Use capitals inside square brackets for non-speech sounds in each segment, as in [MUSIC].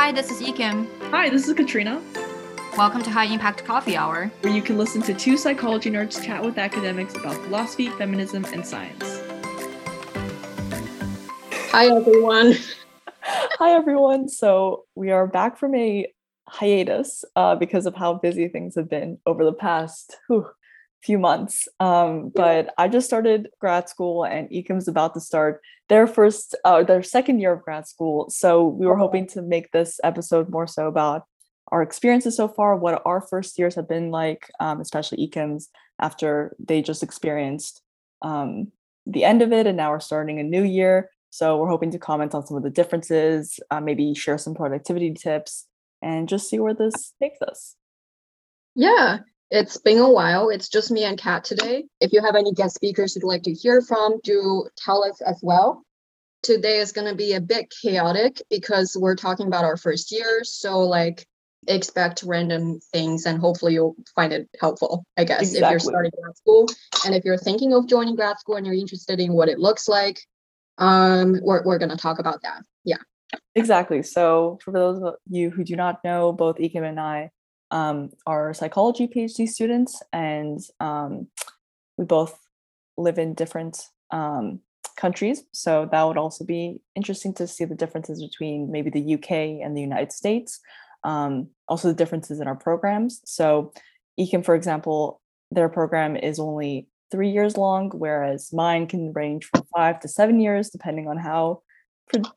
Hi, this is Ekim. Hi, this is Katrina. Welcome to High Impact Coffee Hour, where you can listen to two psychology nerds chat with academics about philosophy, feminism, and science. Hi, everyone. [LAUGHS] Hi, everyone. So, we are back from a hiatus uh, because of how busy things have been over the past whew, few months. Um, but I just started grad school, and Ekim's about to start their first, uh, their second year of grad school. So we were hoping to make this episode more so about our experiences so far, what our first years have been like, um, especially Ekim's after they just experienced um, the end of it, and now we're starting a new year. So we're hoping to comment on some of the differences, uh, maybe share some productivity tips, and just see where this takes us. Yeah, it's been a while. It's just me and Kat today. If you have any guest speakers you'd like to hear from, do tell us as well. Today is going to be a bit chaotic because we're talking about our first year. So, like, expect random things and hopefully you'll find it helpful, I guess, exactly. if you're starting grad school. And if you're thinking of joining grad school and you're interested in what it looks like, um, we're, we're going to talk about that. Yeah. Exactly. So, for those of you who do not know, both Ekim and I um, are psychology PhD students, and um, we both live in different um, countries. So that would also be interesting to see the differences between maybe the UK and the United States. Um, also, the differences in our programs. So, Ekim, for example, their program is only three years long, whereas mine can range from five to seven years, depending on how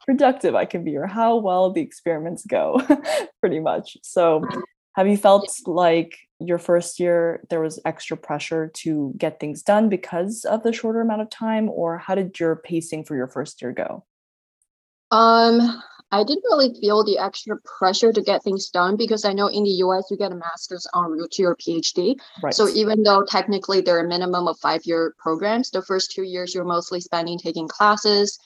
productive I can be or how well the experiments go, [LAUGHS] pretty much. So have you felt like your first year there was extra pressure to get things done because of the shorter amount of time, or how did your pacing for your first year go? Um, I didn't really feel the extra pressure to get things done because I know in the US you get a master's en route to your PhD. Right. So even though technically there are a minimum of five year programs, the first two years you're mostly spending taking classes,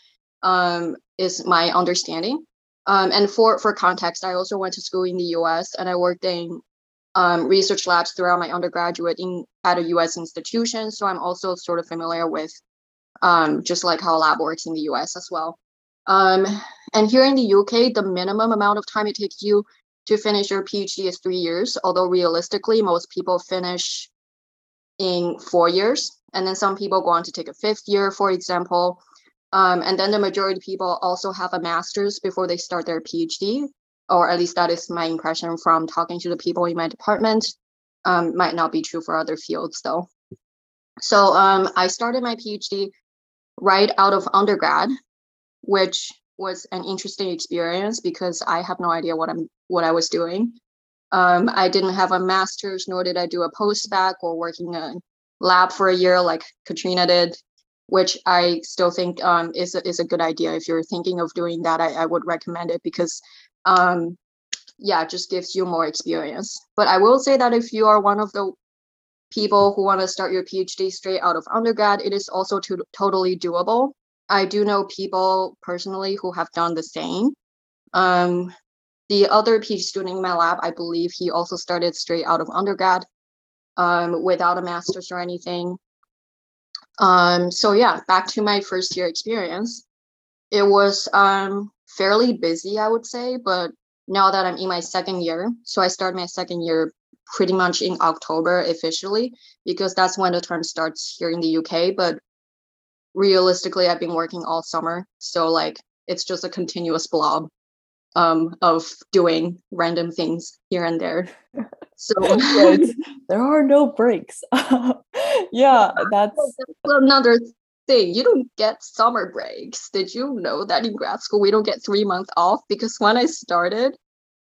um, is my understanding. Um, and for for context, I also went to school in the U.S. and I worked in um, research labs throughout my undergraduate in at a U.S. institution. So I'm also sort of familiar with um, just like how a lab works in the U.S. as well. Um, and here in the UK, the minimum amount of time it takes you to finish your PhD is three years. Although realistically, most people finish in four years, and then some people go on to take a fifth year, for example. Um, and then the majority of people also have a master's before they start their PhD, or at least that is my impression from talking to the people in my department. Um, might not be true for other fields though. So um, I started my PhD right out of undergrad, which was an interesting experience because I have no idea what I'm what I was doing. Um, I didn't have a master's, nor did I do a postdoc or working in a lab for a year like Katrina did which I still think um, is a, is a good idea. If you're thinking of doing that, I, I would recommend it because, um, yeah, it just gives you more experience. But I will say that if you are one of the people who want to start your PhD straight out of undergrad, it is also to, totally doable. I do know people personally who have done the same. Um, the other PhD student in my lab, I believe he also started straight out of undergrad um, without a master's or anything. Um, so yeah, back to my first year experience. It was um, fairly busy, I would say, but now that I'm in my second year, so I started my second year pretty much in October officially because that's when the term starts here in the UK. But realistically, I've been working all summer, so like it's just a continuous blob um, of doing random things here and there. [LAUGHS] So [LAUGHS] there are no breaks. [LAUGHS] yeah, that's... that's another thing. You don't get summer breaks. Did you know that in grad school we don't get three months off? Because when I started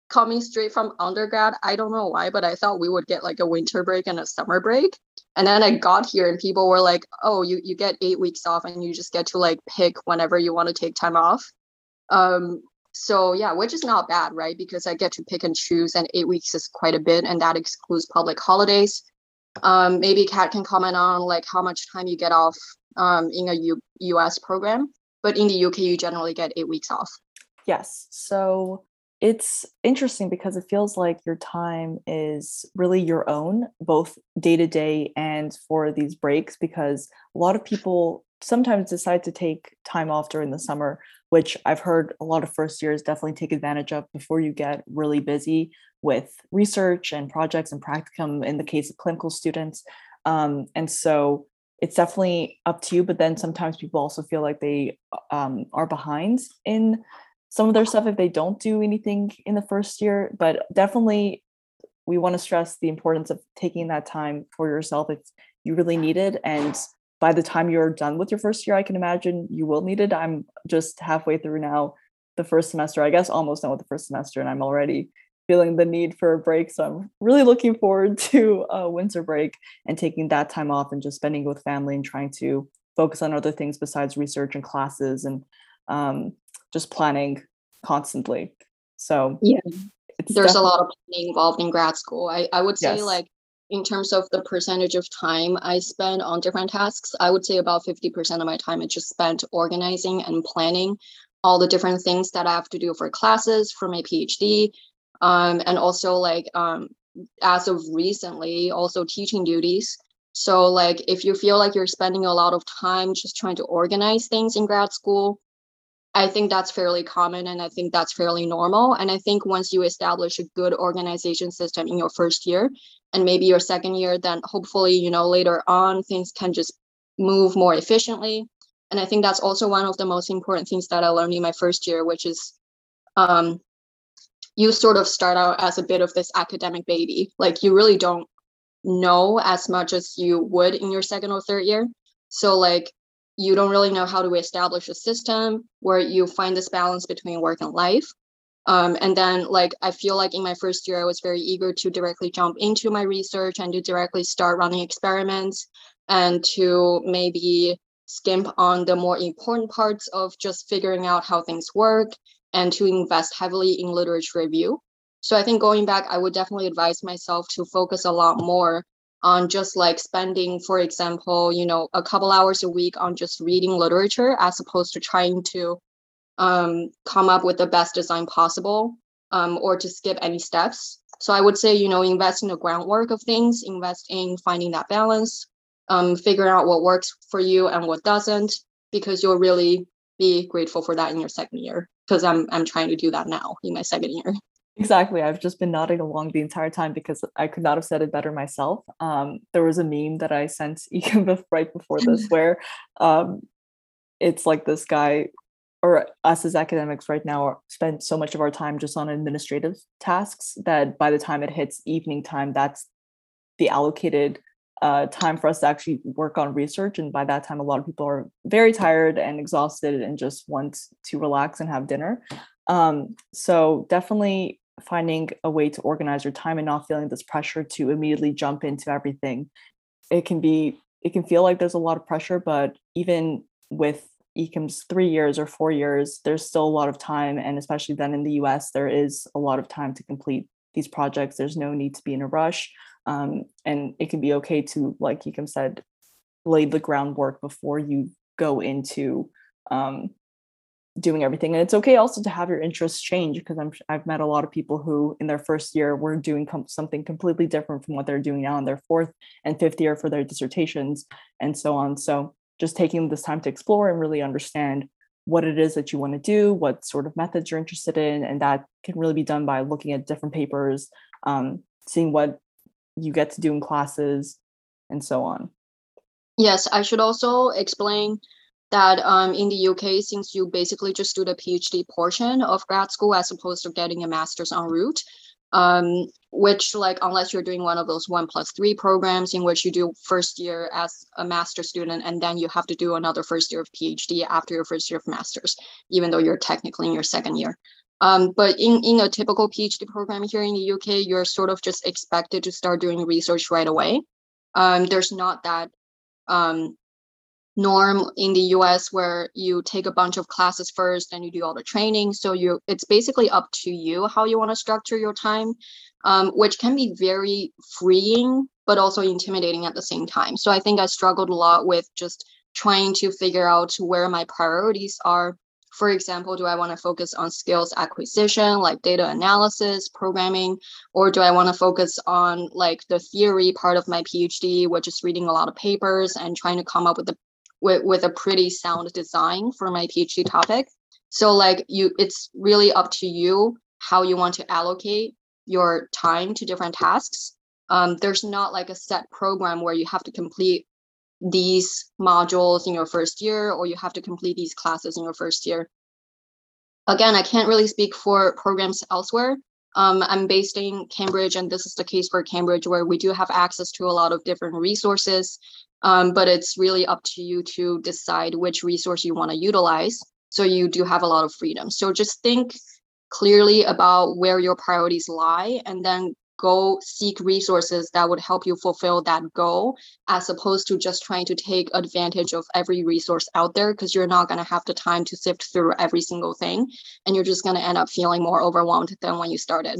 coming straight from undergrad, I don't know why, but I thought we would get like a winter break and a summer break. And then I got here and people were like, oh, you, you get eight weeks off and you just get to like pick whenever you want to take time off. Um, so yeah, which is not bad, right? Because I get to pick and choose, and eight weeks is quite a bit, and that excludes public holidays. Um, maybe Kat can comment on like how much time you get off um, in a U- US program, but in the UK you generally get eight weeks off. Yes. So it's interesting because it feels like your time is really your own, both day to day and for these breaks, because a lot of people sometimes decide to take time off during the summer, which I've heard a lot of first years definitely take advantage of before you get really busy with research and projects and practicum in the case of clinical students. Um, and so it's definitely up to you. But then sometimes people also feel like they um, are behind in some of their stuff if they don't do anything in the first year. But definitely, we want to stress the importance of taking that time for yourself if you really need it. And by the time you're done with your first year, I can imagine you will need it. I'm just halfway through now, the first semester, I guess almost done with the first semester, and I'm already feeling the need for a break. So I'm really looking forward [LAUGHS] to a winter break and taking that time off and just spending with family and trying to focus on other things besides research and classes and um, just planning constantly. So yeah, there's a lot of planning involved in grad school. I, I would say yes. like in terms of the percentage of time I spend on different tasks, I would say about 50% of my time is just spent organizing and planning all the different things that I have to do for classes, for my PhD, um, and also like um, as of recently also teaching duties so like if you feel like you're spending a lot of time just trying to organize things in grad school i think that's fairly common and i think that's fairly normal and i think once you establish a good organization system in your first year and maybe your second year then hopefully you know later on things can just move more efficiently and i think that's also one of the most important things that i learned in my first year which is um, you sort of start out as a bit of this academic baby. Like you really don't know as much as you would in your second or third year. So like you don't really know how to establish a system where you find this balance between work and life. Um, and then like I feel like in my first year I was very eager to directly jump into my research and to directly start running experiments and to maybe skimp on the more important parts of just figuring out how things work and to invest heavily in literature review. So I think going back, I would definitely advise myself to focus a lot more on just like spending, for example, you know, a couple hours a week on just reading literature as opposed to trying to um, come up with the best design possible um, or to skip any steps. So I would say, you know, invest in the groundwork of things, invest in finding that balance, um, figuring out what works for you and what doesn't, because you'll really be grateful for that in your second year because I'm I'm trying to do that now in my second year. Exactly. I've just been nodding along the entire time because I could not have said it better myself. Um, there was a meme that I sent [LAUGHS] Ekim right before this [LAUGHS] where um, it's like this guy or us as academics right now spend so much of our time just on administrative tasks that by the time it hits evening time, that's the allocated uh, time for us to actually work on research. And by that time, a lot of people are very tired and exhausted and just want to relax and have dinner. Um, so definitely finding a way to organize your time and not feeling this pressure to immediately jump into everything. It can be, it can feel like there's a lot of pressure, but even with Ekim's three years or four years, there's still a lot of time. And especially then in the US, there is a lot of time to complete these projects. There's no need to be in a rush. Um, and it can be okay to, like Ekim said, lay the groundwork before you go into um, doing everything. And it's okay also to have your interests change because I'm I've met a lot of people who in their first year were doing com- something completely different from what they're doing now in their fourth and fifth year for their dissertations and so on. So just taking this time to explore and really understand what it is that you want to do, what sort of methods you're interested in, and that can really be done by looking at different papers, um, seeing what you get to do in classes and so on. Yes, I should also explain that um, in the UK, since you basically just do the PhD portion of grad school as opposed to getting a master's en route, um, which like unless you're doing one of those one plus three programs in which you do first year as a master student and then you have to do another first year of PhD after your first year of master's, even though you're technically in your second year. Um, but in, in a typical PhD program here in the UK, you're sort of just expected to start doing research right away. Um, there's not that um, norm in the US where you take a bunch of classes first and you do all the training. So you it's basically up to you how you want to structure your time, um, which can be very freeing, but also intimidating at the same time. So I think I struggled a lot with just trying to figure out where my priorities are for example, do I want to focus on skills acquisition, like data analysis, programming, or do I want to focus on like the theory part of my PhD, which is reading a lot of papers and trying to come up with the with, with a pretty sound design for my PhD topic. So like you, it's really up to you how you want to allocate your time to different tasks. Um, there's not like a set program where you have to complete these modules in your first year or you have to complete these classes in your first year. Again, I can't really speak for programs elsewhere. Um, I'm based in Cambridge, and this is the case for Cambridge, where we do have access to a lot of different resources, um, but it's really up to you to decide which resource you want to utilize. So you do have a lot of freedom. So just think clearly about where your priorities lie and then go seek resources that would help you fulfill that goal as opposed to just trying to take advantage of every resource out there because you're not going to have the time to sift through every single thing and you're just going to end up feeling more overwhelmed than when you started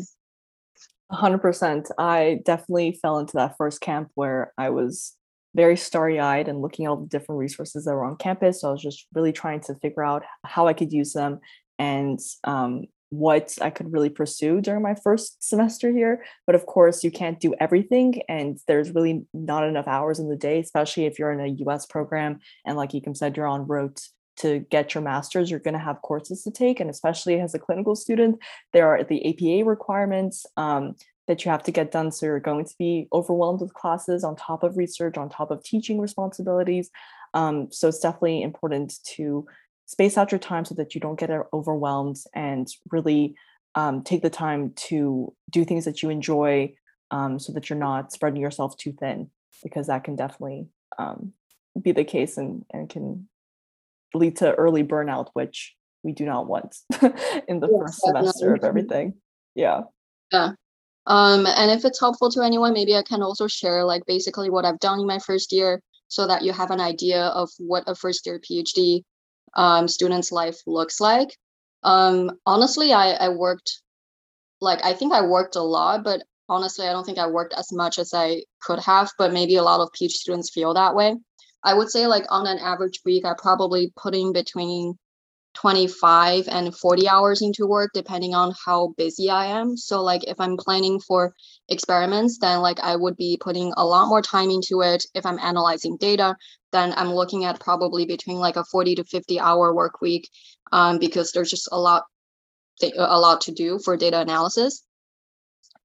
100% i definitely fell into that first camp where i was very starry-eyed and looking at all the different resources that were on campus so i was just really trying to figure out how i could use them and um, what I could really pursue during my first semester here. But of course, you can't do everything, and there's really not enough hours in the day, especially if you're in a US program. And like Ekim said, you're on route to get your master's, you're going to have courses to take. And especially as a clinical student, there are the APA requirements um, that you have to get done. So you're going to be overwhelmed with classes on top of research, on top of teaching responsibilities. Um, so it's definitely important to space out your time so that you don't get overwhelmed and really um, take the time to do things that you enjoy um, so that you're not spreading yourself too thin because that can definitely um, be the case and, and can lead to early burnout which we do not want [LAUGHS] in the yes, first semester of everything yeah yeah um, and if it's helpful to anyone maybe i can also share like basically what i've done in my first year so that you have an idea of what a first year phd um, students' life looks like. Um, honestly, I, I worked like I think I worked a lot, but honestly, I don't think I worked as much as I could have. But maybe a lot of PhD students feel that way. I would say like on an average week, I probably put in between 25 and 40 hours into work depending on how busy I am. So like if I'm planning for experiments, then like I would be putting a lot more time into it. If I'm analyzing data, then I'm looking at probably between like a 40 to 50 hour work week um, because there's just a lot a lot to do for data analysis.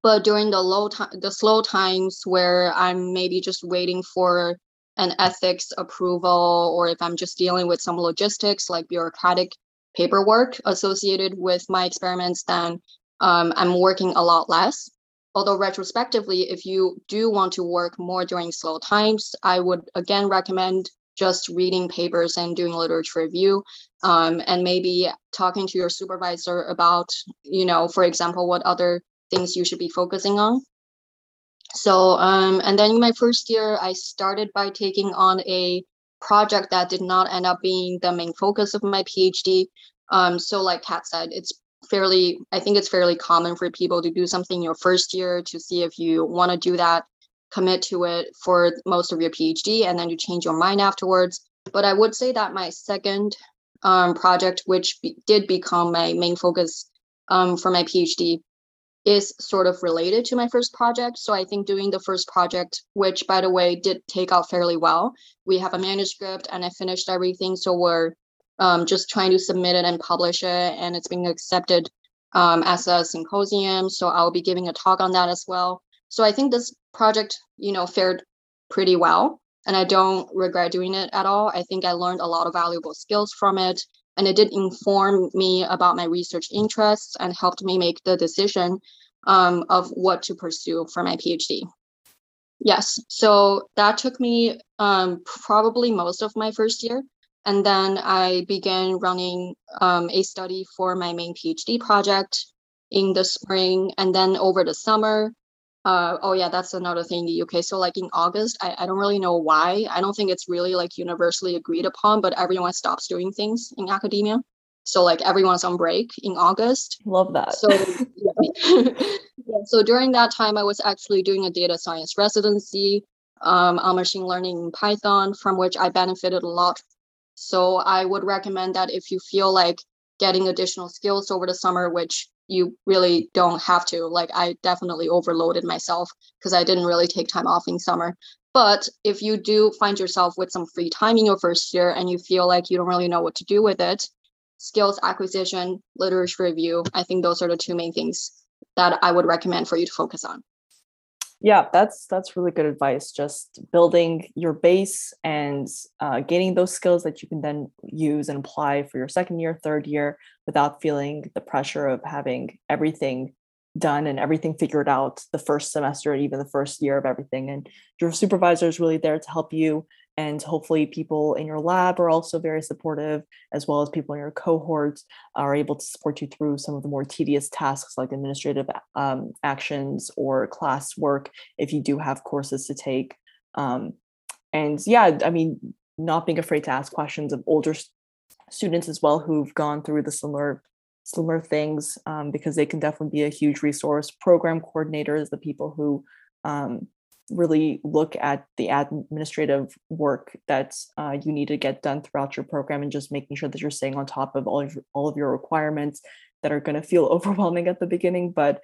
But during the low time, the slow times where I'm maybe just waiting for an ethics approval or if I'm just dealing with some logistics like bureaucratic paperwork associated with my experiments, then um, I'm working a lot less. Although retrospectively, if you do want to work more during slow times, I would again recommend just reading papers and doing literature review um, and maybe talking to your supervisor about, you know, for example, what other things you should be focusing on. So, um, and then in my first year, I started by taking on a project that did not end up being the main focus of my PhD. Um, so, like Kat said, it's fairly, I think it's fairly common for people to do something your first year to see if you want to do that, commit to it for most of your PhD, and then you change your mind afterwards. But I would say that my second um, project, which be- did become my main focus um, for my PhD, is sort of related to my first project. So I think doing the first project, which by the way did take out fairly well, we have a manuscript and I finished everything. So we're um, just trying to submit it and publish it, and it's being accepted um, as a symposium. So I'll be giving a talk on that as well. So I think this project, you know, fared pretty well, and I don't regret doing it at all. I think I learned a lot of valuable skills from it and it did inform me about my research interests and helped me make the decision um, of what to pursue for my PhD. Yes, so that took me um, probably most of my first year. And then I began running um, a study for my main PhD project in the spring. And then over the summer, uh, oh yeah, that's another thing in the UK. So like in August, I, I don't really know why. I don't think it's really like universally agreed upon, but everyone stops doing things in academia. So like everyone's on break in August. Love that. So yeah. [LAUGHS] yeah. so during that time, I was actually doing a data science residency um, on machine learning in Python, from which I benefited a lot. So I would recommend that if you feel like getting additional skills over the summer, which you really don't have to. Like I definitely overloaded myself because I didn't really take time off in summer. But if you do find yourself with some free time in your first year and you feel like you don't really know what to do with it, skills acquisition, literature review, I think those are the two main things that I would recommend for you to focus on. Yeah, that's that's really good advice. Just building your base and uh, gaining those skills that you can then use and apply for your second year, third year, without feeling the pressure of having everything done and everything figured out the first semester and even the first year of everything. And your supervisor is really there to help you. And hopefully, people in your lab are also very supportive, as well as people in your cohort are able to support you through some of the more tedious tasks like administrative um, actions or class work if you do have courses to take. Um, and yeah, I mean, not being afraid to ask questions of older students as well who've gone through the similar similar things um, because they can definitely be a huge resource. Program coordinators, the people who um, really look at the administrative work that uh, you need to get done throughout your program and just making sure that you're staying on top of all of, all of your requirements that are going to feel [LAUGHS] overwhelming at the beginning but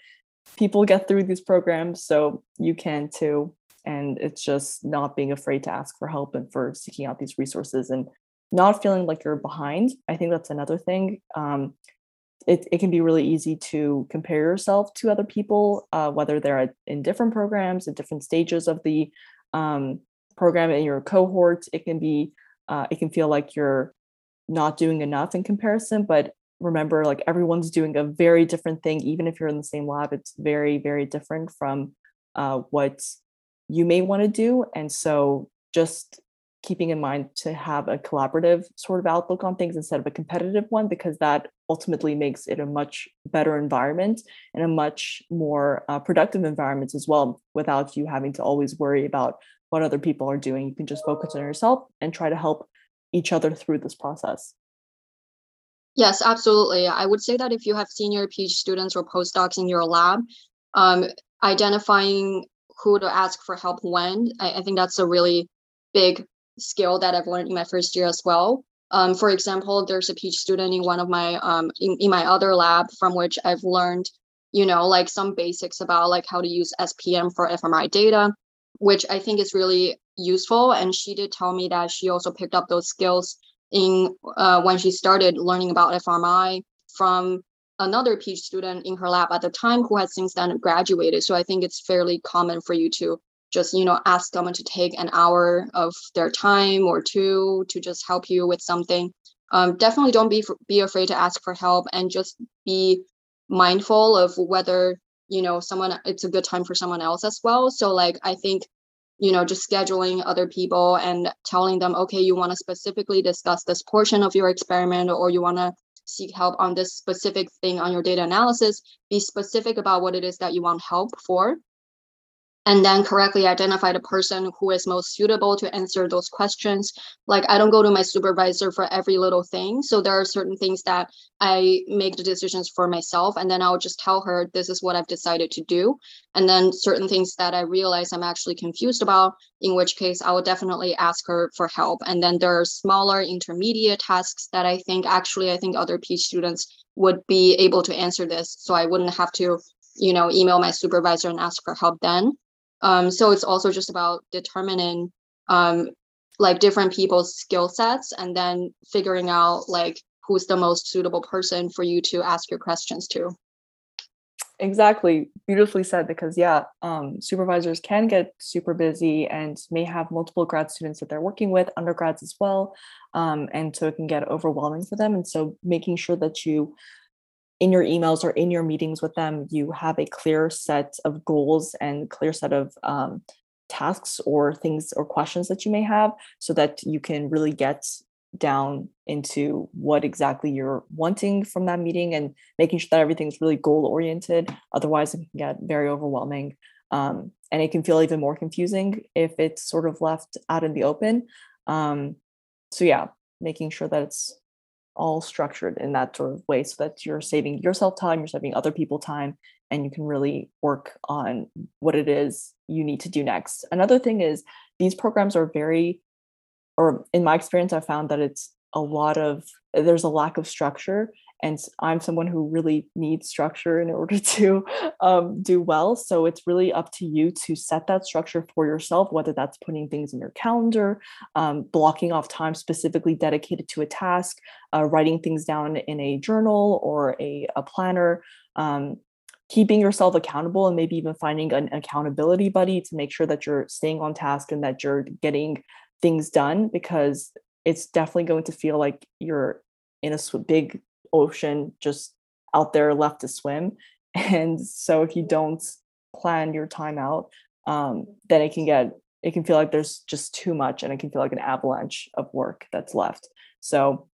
people get through these programs so you can too. And it's just not being afraid to ask for help and for seeking out these resources and not feeling like you're behind. I think that's another thing um, it, it can be really easy to compare yourself to other people, uh, whether they're in different programs at different stages of the um, program in your cohort. It can be, uh, it can feel like you're not doing enough in comparison, but remember, like everyone's doing a very different thing. Even if you're in the same lab, it's very, very different from uh, what you may want to do. And so just keeping in mind to have a collaborative sort of outlook on things instead of a competitive one because that ultimately makes it a much better environment and a much more uh, productive environment as well without you having to always worry about what other people are doing. You can just focus on yourself and try to help each other through this process. Yes absolutely. I would say that if you have senior phd students or postdocs in your lab um, identifying who to ask for help when I, I think that's a really big skill that I've learned in my first year as well. Um, for example, there's a PhD student in one of my um, in, in my other lab from which I've learned, you know, like some basics about like how to use SPM for fMRI data, which I think is really useful. And she did tell me that she also picked up those skills in uh, when she started learning about fMRI from another PhD student in her lab at the time who has since then graduated. So I think it's fairly common for you to just you know ask someone to take an hour of their time or two to just help you with something. Um, definitely don't be be afraid to ask for help and just be mindful of whether you know someone it's a good time for someone else as well. So like i think you know just scheduling other people and telling them okay you want to specifically discuss this portion of your experiment or you want to seek help on this specific thing on your data analysis. Be specific about what it is that you want help for and then correctly identify the person who is most suitable to answer those questions. Like I don't go to my supervisor for every little thing. So there are certain things that I make the decisions for myself and then I'll just tell her this is what I've decided to do. And then certain things that I realize I'm actually confused about, in which case I will definitely ask her for help. And then there are smaller intermediate tasks that I think actually I think other PhD students would be able to answer this. So I wouldn't have to you know email my supervisor and ask for help then um, so it's also just about determining um, like different people's skill sets and then figuring out like who's the most suitable person for you to ask your questions to. Exactly. Beautifully said because yeah, um, supervisors can get super busy and may have multiple grad students that they're working with, undergrads as well. Um, and so it can get overwhelming for them. And so making sure that you in your emails or in your meetings with them, you have a clear set of goals and clear set of um, tasks or things or questions that you may have so that you can really get down into what exactly you're wanting from that meeting and making sure that everything's really goal oriented. Otherwise, it can get very overwhelming. Um, and it can feel even more confusing if it's sort of left out in the open. Um, so, yeah, making sure that it's all structured in that sort of way so that you're saving yourself time, you're saving other people time, and you can really work on what it is you need to do next. Another thing is these programs are very, or in my experience, I found that it's a lot of, there's a lack of structure and i'm someone who really needs structure in order [LAUGHS] to um, do well so it's really up to you to set that structure for yourself whether that's putting things in your calendar um, blocking off time specifically dedicated to a task uh, writing things down in a journal or a, a planner um, keeping yourself accountable and maybe even finding an accountability buddy to make sure that you're staying on task and that you're getting things done because it's definitely going to feel like you're in a big ocean just out there left to swim. [LAUGHS] And so if you don't plan your time out um, then it can get it can feel like there's just too much and it can feel like an avalanche of work that's left. So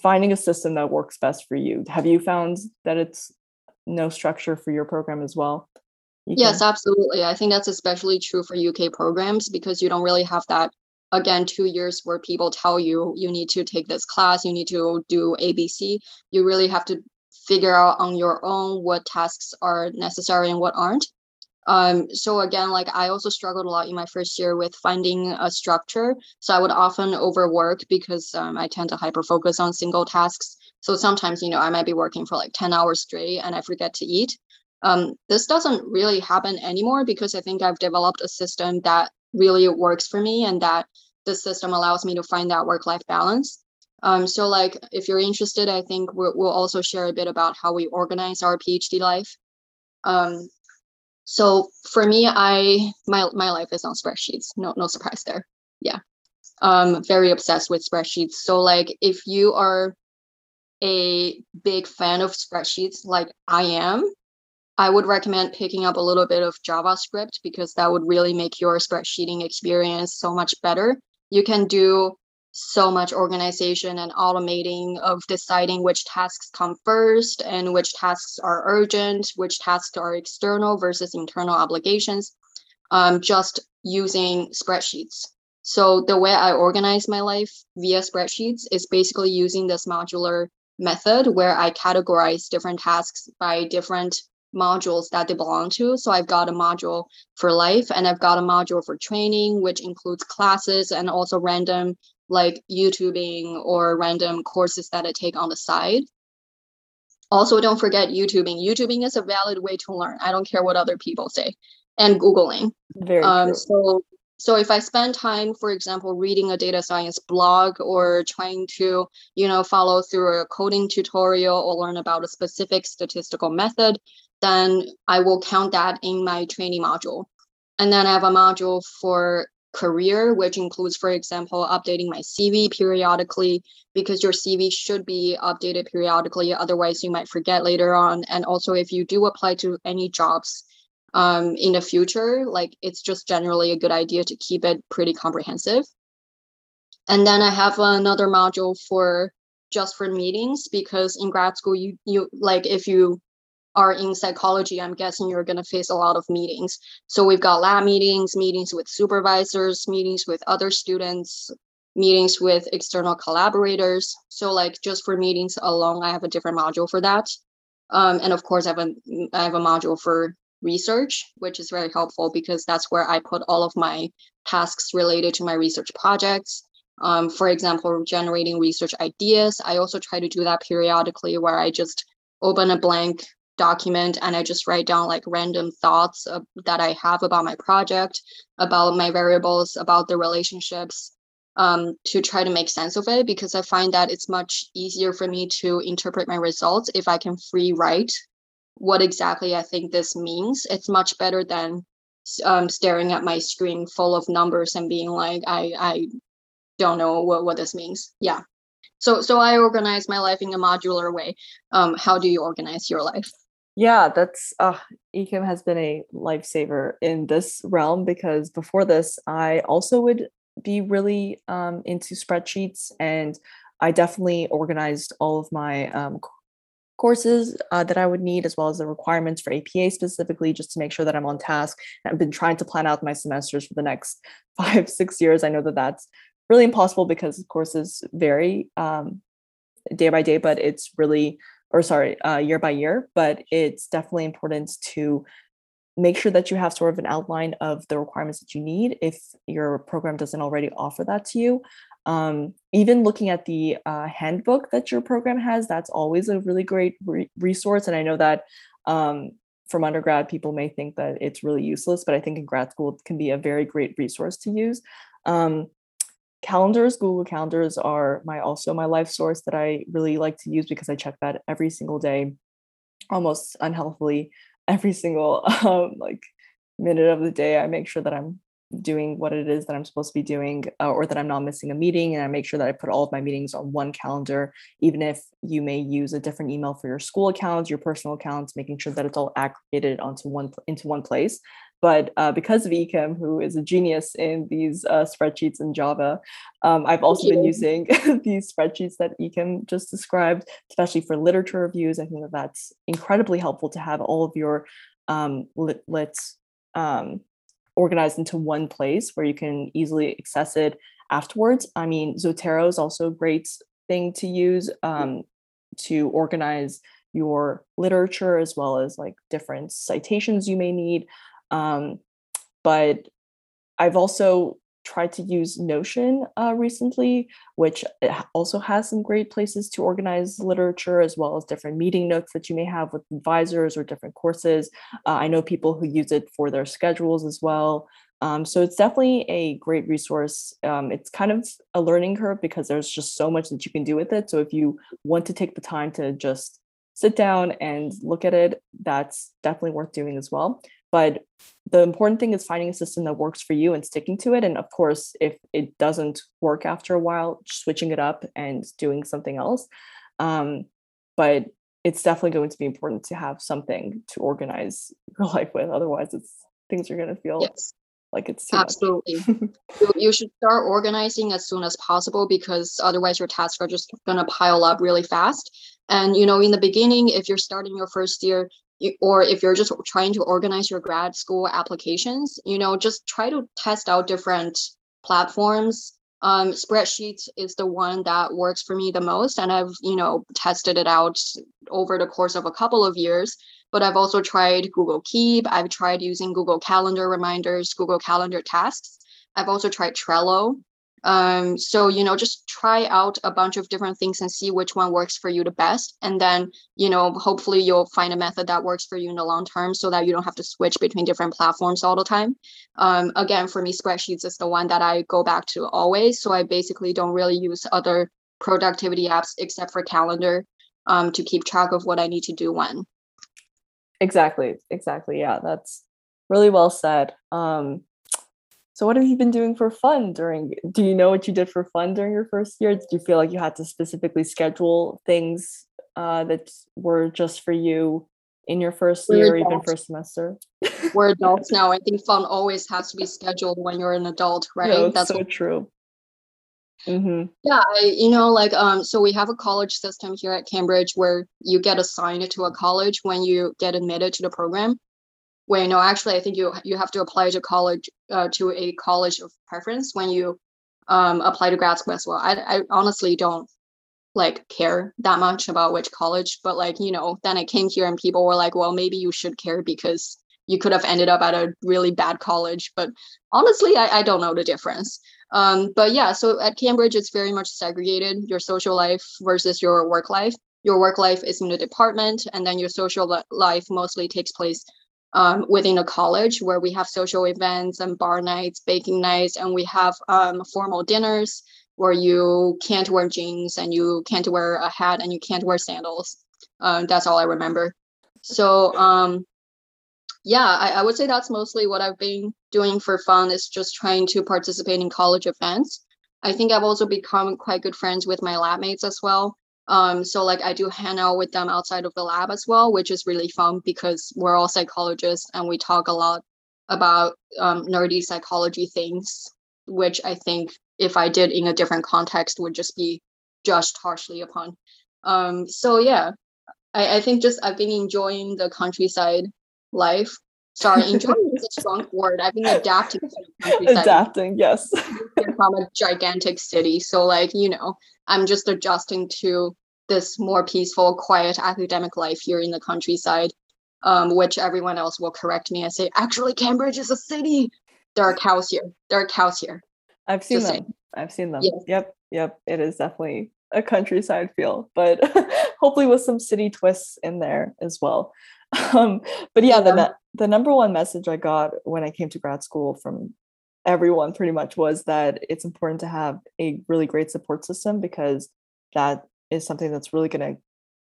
finding a system that works best for you. Have you found that it's no structure for your program as well? Yes absolutely. I think that's especially true for uk programs because you don't really have that again two years where people tell you you need to take this class you need to do abc you really have to figure out on your own what tasks are necessary and what aren't. Um, so again like i also struggled a lot in my first year with finding a structure. So i would often overwork because um, i tend to hyper focus on single tasks. So sometimes you know i might be working for like 10 hours straight and i forget to eat. Um, this doesn't really happen anymore because i think i've developed a system that really works for me and that the system allows me to find that work life balance. Um, so like if you're interested, I think we'll, we'll, also share a bit about how we organize our PhD life. Um, so for me, I my my life is on spreadsheets. No no surprise there. Yeah, um, very obsessed with spreadsheets. So like if you are a big fan of spreadsheets, like I am, I would recommend picking up a little bit of JavaScript because that would really make your spreadsheeting experience so much better. You can do so much organization and automating of deciding which tasks come first and which tasks are urgent, which tasks are external versus internal obligations, um, just using spreadsheets. So the way I organize my life via spreadsheets is basically using this modular method where I categorize different tasks by different modules that they belong to. So I've got a module for life and I've got a module for training, which includes classes and also random like YouTubing or random courses that I take on the side. Also, don't forget YouTubing. YouTubing is a valid way to learn. I don't care what other people say. And Googling. Very um, true. So so if I spend time, for example, reading a data science blog or trying to, you know, follow through a coding tutorial or learn about a specific statistical method, then I will count that in my training module. And then I have a module for career, which includes, for example, updating my CV periodically, because your CV should be updated periodically. Otherwise, you might forget later on. And also, if you do apply to any jobs um, in the future, like it's just generally a good idea to keep it pretty comprehensive. And then I have another module for just for meetings because in grad school you you like if you are in psychology, I'm guessing you're going to face a lot of meetings. So we've got lab meetings, meetings with supervisors, meetings with other students, meetings with external collaborators. So like just for meetings alone, I have a different module for that. Um, and of course, I have a I have a module for research, which is very helpful because that's where I put all of my tasks related to my research projects. Um, for example, generating research ideas. I also try to do that periodically where I just open a blank document and I just write down like random thoughts of, that I have about my project, about my variables, about the relationships um, to try to make sense of it because I find that it's much easier for me to interpret my results if I can free write what exactly I think this means. It's much better than um, staring at my screen full of numbers and being like, I, I don't know what, what this means. Yeah. So, so I organize my life in a modular way. Um, how do you organize your life? Yeah, that's uh Ekim has been a lifesaver in this realm because before this I also would be really um into spreadsheets and I definitely organized all of my um courses uh, that I would need, as well as the requirements for APA specifically, just to make sure that I'm on task. I've been trying to plan out my semesters for the next [LAUGHS] five, six years. I know that that's really impossible because courses vary um, day by day, but it's really or sorry, uh, year by year, but it's definitely important to make sure that you have sort of an outline of the requirements that you need if your program doesn't already offer that to you. Um, even looking at the uh, handbook that your program has, that's always a really great re- resource. And I know that um, from undergrad, people may think that it's really useless, but I think in grad school it can be a very great resource to use. Um, calendars, Google calendars are my also my life source that I really like to use because I check that every single day, almost unhealthily every single [LAUGHS] um, like minute of the day. I make sure that I'm doing what it is that I'm supposed to be doing, uh, or that I'm not missing a meeting. And I make sure that I put all of my meetings on one calendar, even if you may use a different email for your school accounts, your personal accounts, making sure that it's all aggregated onto one into one place. But uh, because of Ekim, who is a genius in these uh, spreadsheets in Java, um, I've also been using [LAUGHS] these spreadsheets that Ekim just described, especially for literature reviews. I think that that's incredibly helpful to have all of your um, lit, lit um, organized into one place where you can easily access it afterwards. I mean, Zotero is also a great thing to use um, to organize your literature as well as like different citations you may need. Um, but I've also tried to use Notion uh, recently, which also has some great places to organize literature as well as different meeting notes that you may have with advisors or different courses. Uh, I know people who use it for their schedules as well. Um, so it's definitely a great resource. Um, it's kind of a learning curve because there's just so much that you can do with it. So if you want to take the time to just sit down and look at it, that's definitely worth doing as well. But the important thing is finding a system that works for you and sticking to it. And of course, if it doesn't work after a while, switching it up and doing something else. Um, but it's definitely going to be important to have something to organize [LAUGHS] your life with. Otherwise, it's things are going to feel yes. like it's absolutely. [LAUGHS] you should start organizing as soon as possible because otherwise your tasks are just going to pile up really fast. And you know, in the beginning, if you're starting your first year, or if you're just trying to organize your grad school applications, you know, just try to test out different platforms. Um, spreadsheets is the one that works for me the most, and I've you know tested it out over the course of a couple of years. But I've also tried Google Keep. I've tried using Google Calendar reminders, Google Calendar tasks. I've also tried Trello. Um, so, you know, just try out a bunch of different things and see which one works for you the best. And then, you know, hopefully you'll find a method that works for you in the long term so that you don't have to switch between different platforms all the time. Um, again, for me, spreadsheets is the one that I go back to always. So I basically don't really use other productivity apps except for calendar um, to keep track of what I need to do when. Exactly. Exactly. Yeah, that's really well said. Um, so what have you been doing for fun during do you know what you did for fun during your first year? Did you feel like you had to specifically schedule things uh, that were just for you in your 1st year or even first semester? we're [LAUGHS] adults now. I think fun always has to be scheduled when you're an adult, right? No, that's so what- true. Mm-hmm. Yeah, I, you know, like um, so we have a college system here at Cambridge where you get assigned to a college when you get admitted to the program. Wait, no, actually, I think you you have to apply to college uh, to a college of preference when you um, apply to grad school as well. I, I honestly don't like care that much about which college, but like you know, then I came here and people were like, well, maybe you should care because you could have ended up at a really bad college. But honestly, I, I don't know the difference. Um, but yeah, so at Cambridge, it's very much segregated your social life versus your work life. Your work life is in the department, and then your social life mostly takes place um, within a college where we have social events and bar nights, baking nights, and we have um, formal dinners where you can't wear jeans and you can't wear a hat and you can't wear sandals. Um, that's all I remember. So um, yeah, I, I would say that's mostly what I've been doing for fun is just trying to participate in college events. I think I've also become quite good friends with my lab mates as well. Um, so like I do hang out with them outside of the lab as well, which is really fun because we're all psychologists and we talk a lot about um, nerdy psychology things, which I think if I did in a different context would just be judged harshly upon. Um, so yeah, I, I think just I've been enjoying the countryside life. Sorry, [LAUGHS] enjoying is a strong word. I've been adapting Adapting, yes. [LAUGHS] from a gigantic city. So like, you know, I'm just adjusting to this more peaceful, quiet academic life here in the countryside, um, which everyone else will correct me and say, actually, Cambridge is a city. There are cows here. There are cows here. I've seen them. I've seen them. Yes. Yep, yep. It is definitely a countryside feel, but [LAUGHS] hopefully with some city twists in there as well. [LAUGHS] Um, but yeah, Yeah. the the number one message I got when I came to grad school from everyone pretty much was that it's important to have a really great support system because that is something that's really going to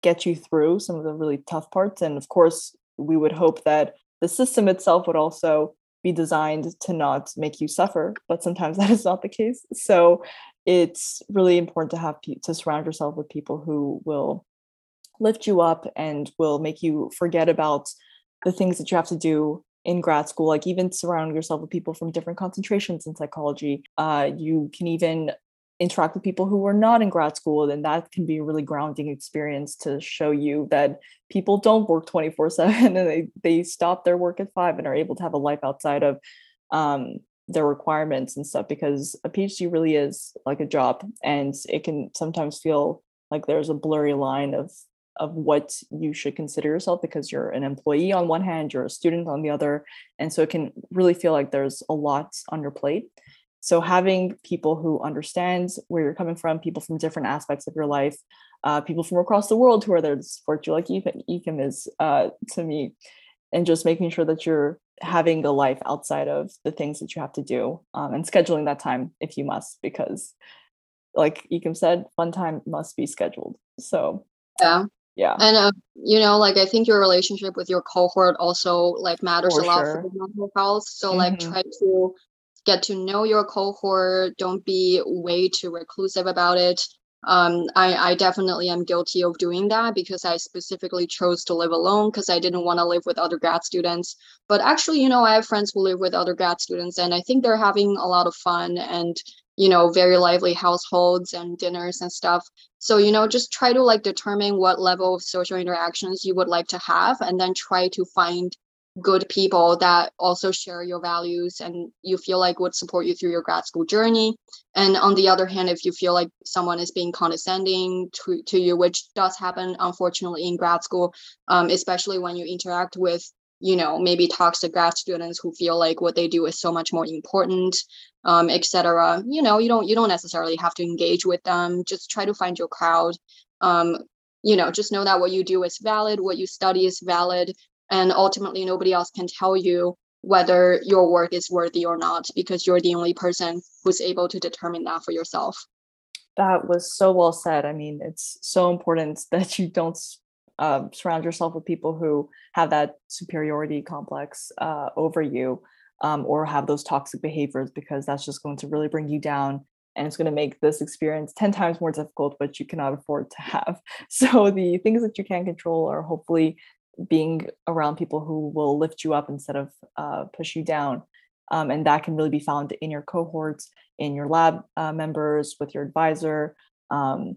get you through some of the really tough parts. And of course, we would hope that the system itself would also be designed to not make you suffer, but sometimes [LAUGHS] that is not the case. So it's really important to have to surround yourself with people who will lift you up and will make you forget about the things that you have to do in grad school like even surrounding yourself with people from different concentrations in psychology. Uh, you can even interact with people who are not in grad school and that can be a really grounding experience to show you that people don't work 24 7 [LAUGHS] and they, they stop their work at five and are able to have a life outside of um, their requirements and stuff because a phd really is like a job and it can sometimes feel like there's a blurry line of of what you should consider yourself because you're an employee on one hand you're a student on the other. And so it can really feel like there's a lot on your plate. So having people who understand where you're coming from people from different aspects of your life uh, people from across the world who are there to support you like Ekim is uh, to me and just making sure that you're having a life outside of the things that you have to do um, and scheduling that time if you must because like Ekim said fun time must be scheduled. So Yeah. Yeah And uh, you know, like I think your relationship with your cohort also like matters For a lot sure. for mental health. So like Mhm. try to get to know your cohort. Don't be way too reclusive about it. Um, I, I definitely am guilty of doing that because I specifically chose to live alone because I didn't want to live with other grad students. But actually, you know, I have friends who live with other grad students and I think they're having a lot of fun and, you know, very lively households and dinners and stuff. So, you know, just try to like determine what level of social interactions you would like to have and then try to find good people that also share your values and you feel like would support you through your grad school journey. And on the other hand, if you feel like someone is being condescending to, to you, which does happen unfortunately in grad school, um, especially when you interact with, you know, maybe talks to grad students who feel like what they do is so much more important, um, etc. You know, you don't you don't necessarily have to engage with them. Just try to find your crowd. Um, you know, just know that what you do is valid, what you study is valid, and ultimately nobody else can tell you whether your work is worthy or not because you're the only person who's able to determine that for yourself. that was so well said. I mean, it's so important [LAUGHS] that you don't um, surround yourself with people who have that superiority complex uh, over you um, or have those toxic behaviors because that's just going to really bring you down and it's going to make this experience 10 times more difficult, which you cannot afford to have. [LAUGHS] So, the things that you can control are hopefully being around people who will lift you up instead of uh, push you down. Um, and that can really be found in your cohorts in your lab uh, members, with your advisor, um,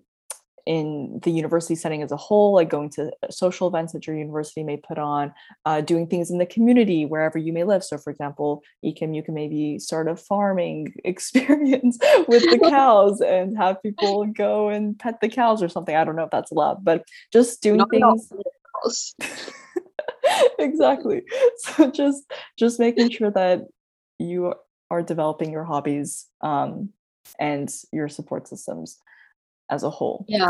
in the university setting as a whole, like going to social events that your university may put on, uh, doing things in the community wherever you may live. So, for example, Ekim, you can maybe start a farming [LAUGHS] experience with the [LAUGHS] cows and have people go and pet the cows or something. I don't know if that's allowed, but just doing Not things [LAUGHS] exactly so just just making sure that you are developing your hobbies um and your support systems as a whole Yeah.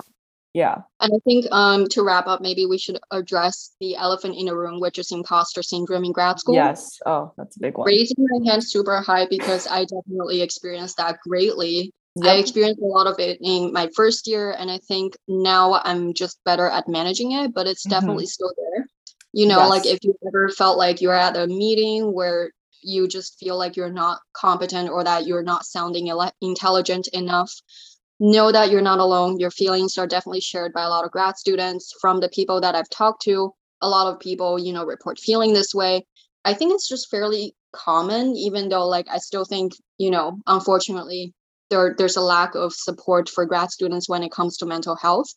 yeah And I think um, to wrap up, maybe we should address the elephant in the room, which is imposter syndrome in grad school. yes oh that's a big one Raising my hand super high because I definitely experienced that greatly. I experienced a lot of it in my first year, and I think now I'm just better at managing it, but it's Mhm. definitely still there. You know, like if you ever felt like you're at a meeting where you just feel like you're not competent or that you're not sounding ele- intelligent enough, know that you're not alone. Your feelings are definitely shared by a lot of grad students. From the people that I've talked to, a lot of people, you know, report feeling this way. I think it's just fairly common, even though, like, I still think, you know, unfortunately, there there's a lack of support for grad students when it comes to mental health.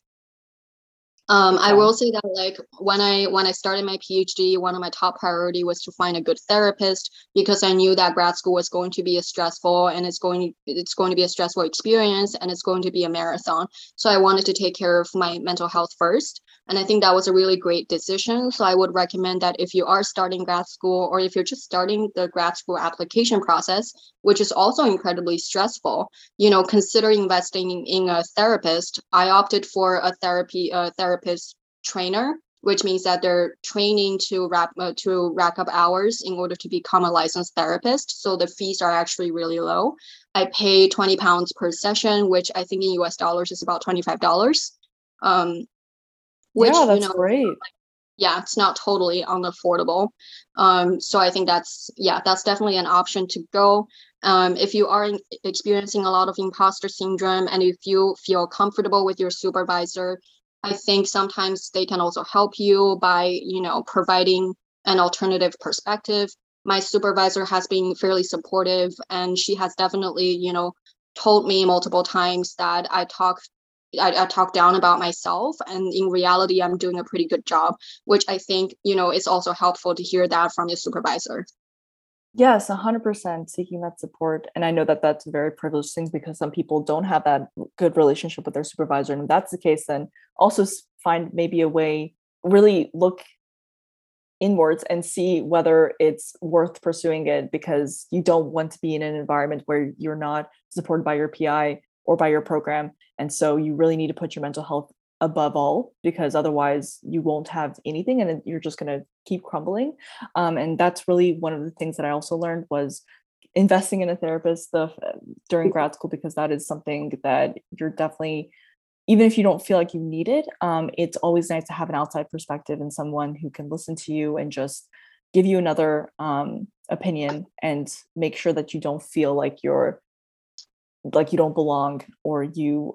Um, I will say that like when I when I started my PhD, one of my top priority was to find a good therapist because I knew that grad school was going to be a stressful and it's going it's going to be a stressful experience and it's going to be a marathon. So I wanted to take care of my mental health first. And I think that was a really great decision. So I would recommend that if you are starting grad school or if you're just starting the grad school application process, which is also incredibly stressful, you know, consider investing in a therapist. I opted for a therapy a therapist trainer which means that they're training to wrap uh, to rack up hours in order to become a licensed therapist. So the fees are actually really low. I pay 20 pounds per session, which I think in US dollars is about $25. Um, which yeah, that's you know, great. yeah, it's not totally unaffordable. Um, so I think that's yeah, that's definitely an option to go. Um, if you are experiencing a lot of imposter syndrome and if you feel comfortable with your supervisor, I think sometimes they can also help you by, you know, providing an alternative perspective. My supervisor has been fairly supportive and she has definitely, you know, told me multiple times that I talk I, I, talk down about myself and in reality i'm doing a pretty good job which i think you know is also helpful to hear that from your supervisor yes 100% seeking that support and i know that that's a very privileged thing because some people don't have that good relationship with their supervisor and if that's the case then also find maybe a way really look inwards and see whether it's worth pursuing it because you don't want to be in an environment where you're not supported by your pi or by your program. And so you really need to put your mental health above all because otherwise you won't have anything and you're just going to keep crumbling. Um, and that's really one of the things that I also learned was investing in a therapist the, during grad school because that is something that you're definitely even if you don't feel like you need it um, it's always nice to have an outside perspective and someone who can listen to you and just give you another um, opinion and make sure that you don't feel like you're like you don't belong or you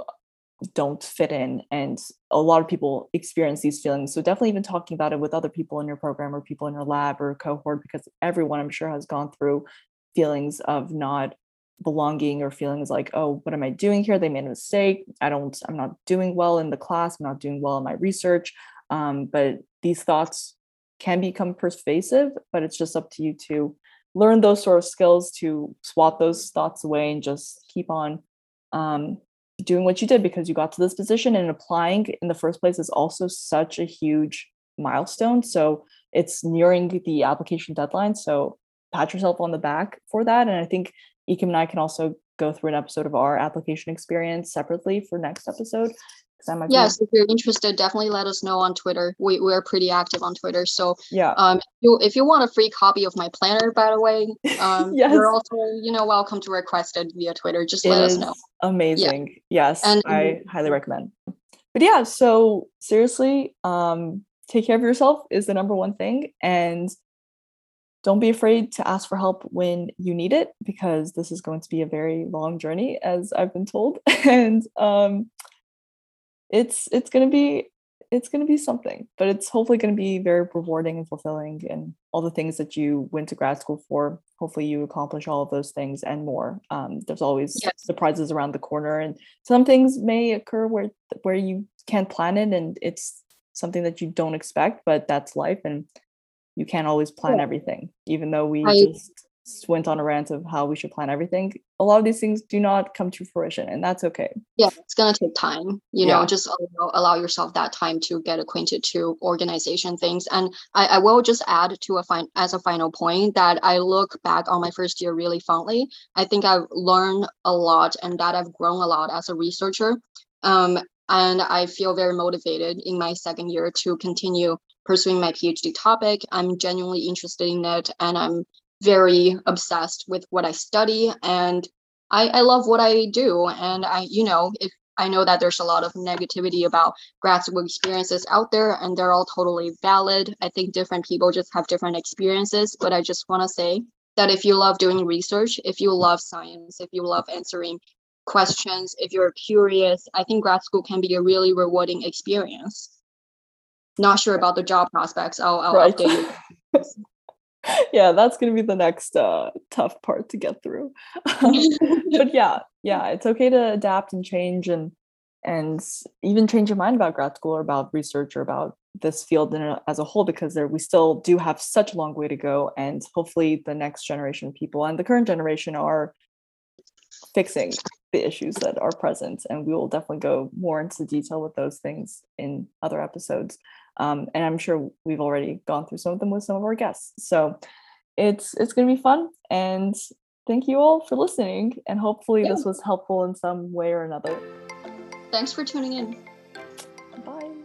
don't fit in and a lot of people experience these feelings. So definitely even talking about it with other people in your program or people in your lab or cohort because everyone i'm sure has gone through feelings of not belonging or feelings like oh what am i doing here? They made a mistake. I don't i'm not doing well in the class. I'm not doing well in my research. Um, but these thoughts can become pervasive but it's just up to you to learn those sort of skills to swat those thoughts away and just keep on um, doing what you did because you got to this position and applying in the first place is also such a huge milestone. So it's nearing the application deadline. So pat yourself on the back for that. And I think Ekim and I can also go through an episode of our application experience separately for next episode yes, if you're interested, definitely let us know on Twitter. We we're pretty active on Twitter. So yeah, um, if you, if you want a free copy of my planner, by the way, [LAUGHS] um, yes. you're also you know welcome to request it via Twitter. Just it let us know. Amazing. Yeah. Yes, and I highly recommend. But yeah, so seriously, um, take care of yourself is the number one thing, and don't be afraid to ask for help when you need it because this is going to be a very long journey, as I've been told, [LAUGHS] and um it's it's going to be it's going to be something but it's hopefully going to be very rewarding and fulfilling and all the things that you went to grad school for hopefully you accomplish all of those things and more um, there's always yes. surprises around the corner and some things may occur where where you can't plan it and it's something that you don't expect but that's life and you can't always plan everything even though we I, just went on a rant of how we should plan everything. A lot of these things do not come to fruition and that's okay. Yeah it's going to take time you yeah. know just allow, allow, yourself that time to get acquainted to organization things. And I, I will just add to a fine as a final point that i look back on my first year really fondly. I think i've learned a lot and that i've grown a lot as a researcher. Um, and i feel very motivated in my second year to continue pursuing my phd topic. I'm genuinely interested in it and i'm very obsessed with what I study and I, I love what I do. And I, you know, if I know that there's a lot of negativity about grad school experiences out there and they're all totally valid. I think different people just have different experiences, but I just want to say that if you love doing research, if you love science, if you love answering questions, if you're curious, I think grad school can be a really rewarding experience. Not sure about the job prospects. I'll, I'll right. update you. [LAUGHS] [LAUGHS] yeah, that's gonna be the next uh, tough part to get through. [LAUGHS] but yeah, yeah, it's okay to adapt and change, and and even change your mind about grad school or about research or about this field as a whole because there we still do have such a long way to go and hopefully the next generation of people and the current generation are fixing the issues that are present and we will definitely go more into detail with those things in other episodes um, and i'm sure we've already gone through some of them with some of our guests. So it's it's going to be fun and thank you all for listening and hopefully yeah. this was helpful in some way or another. Thanks for tuning in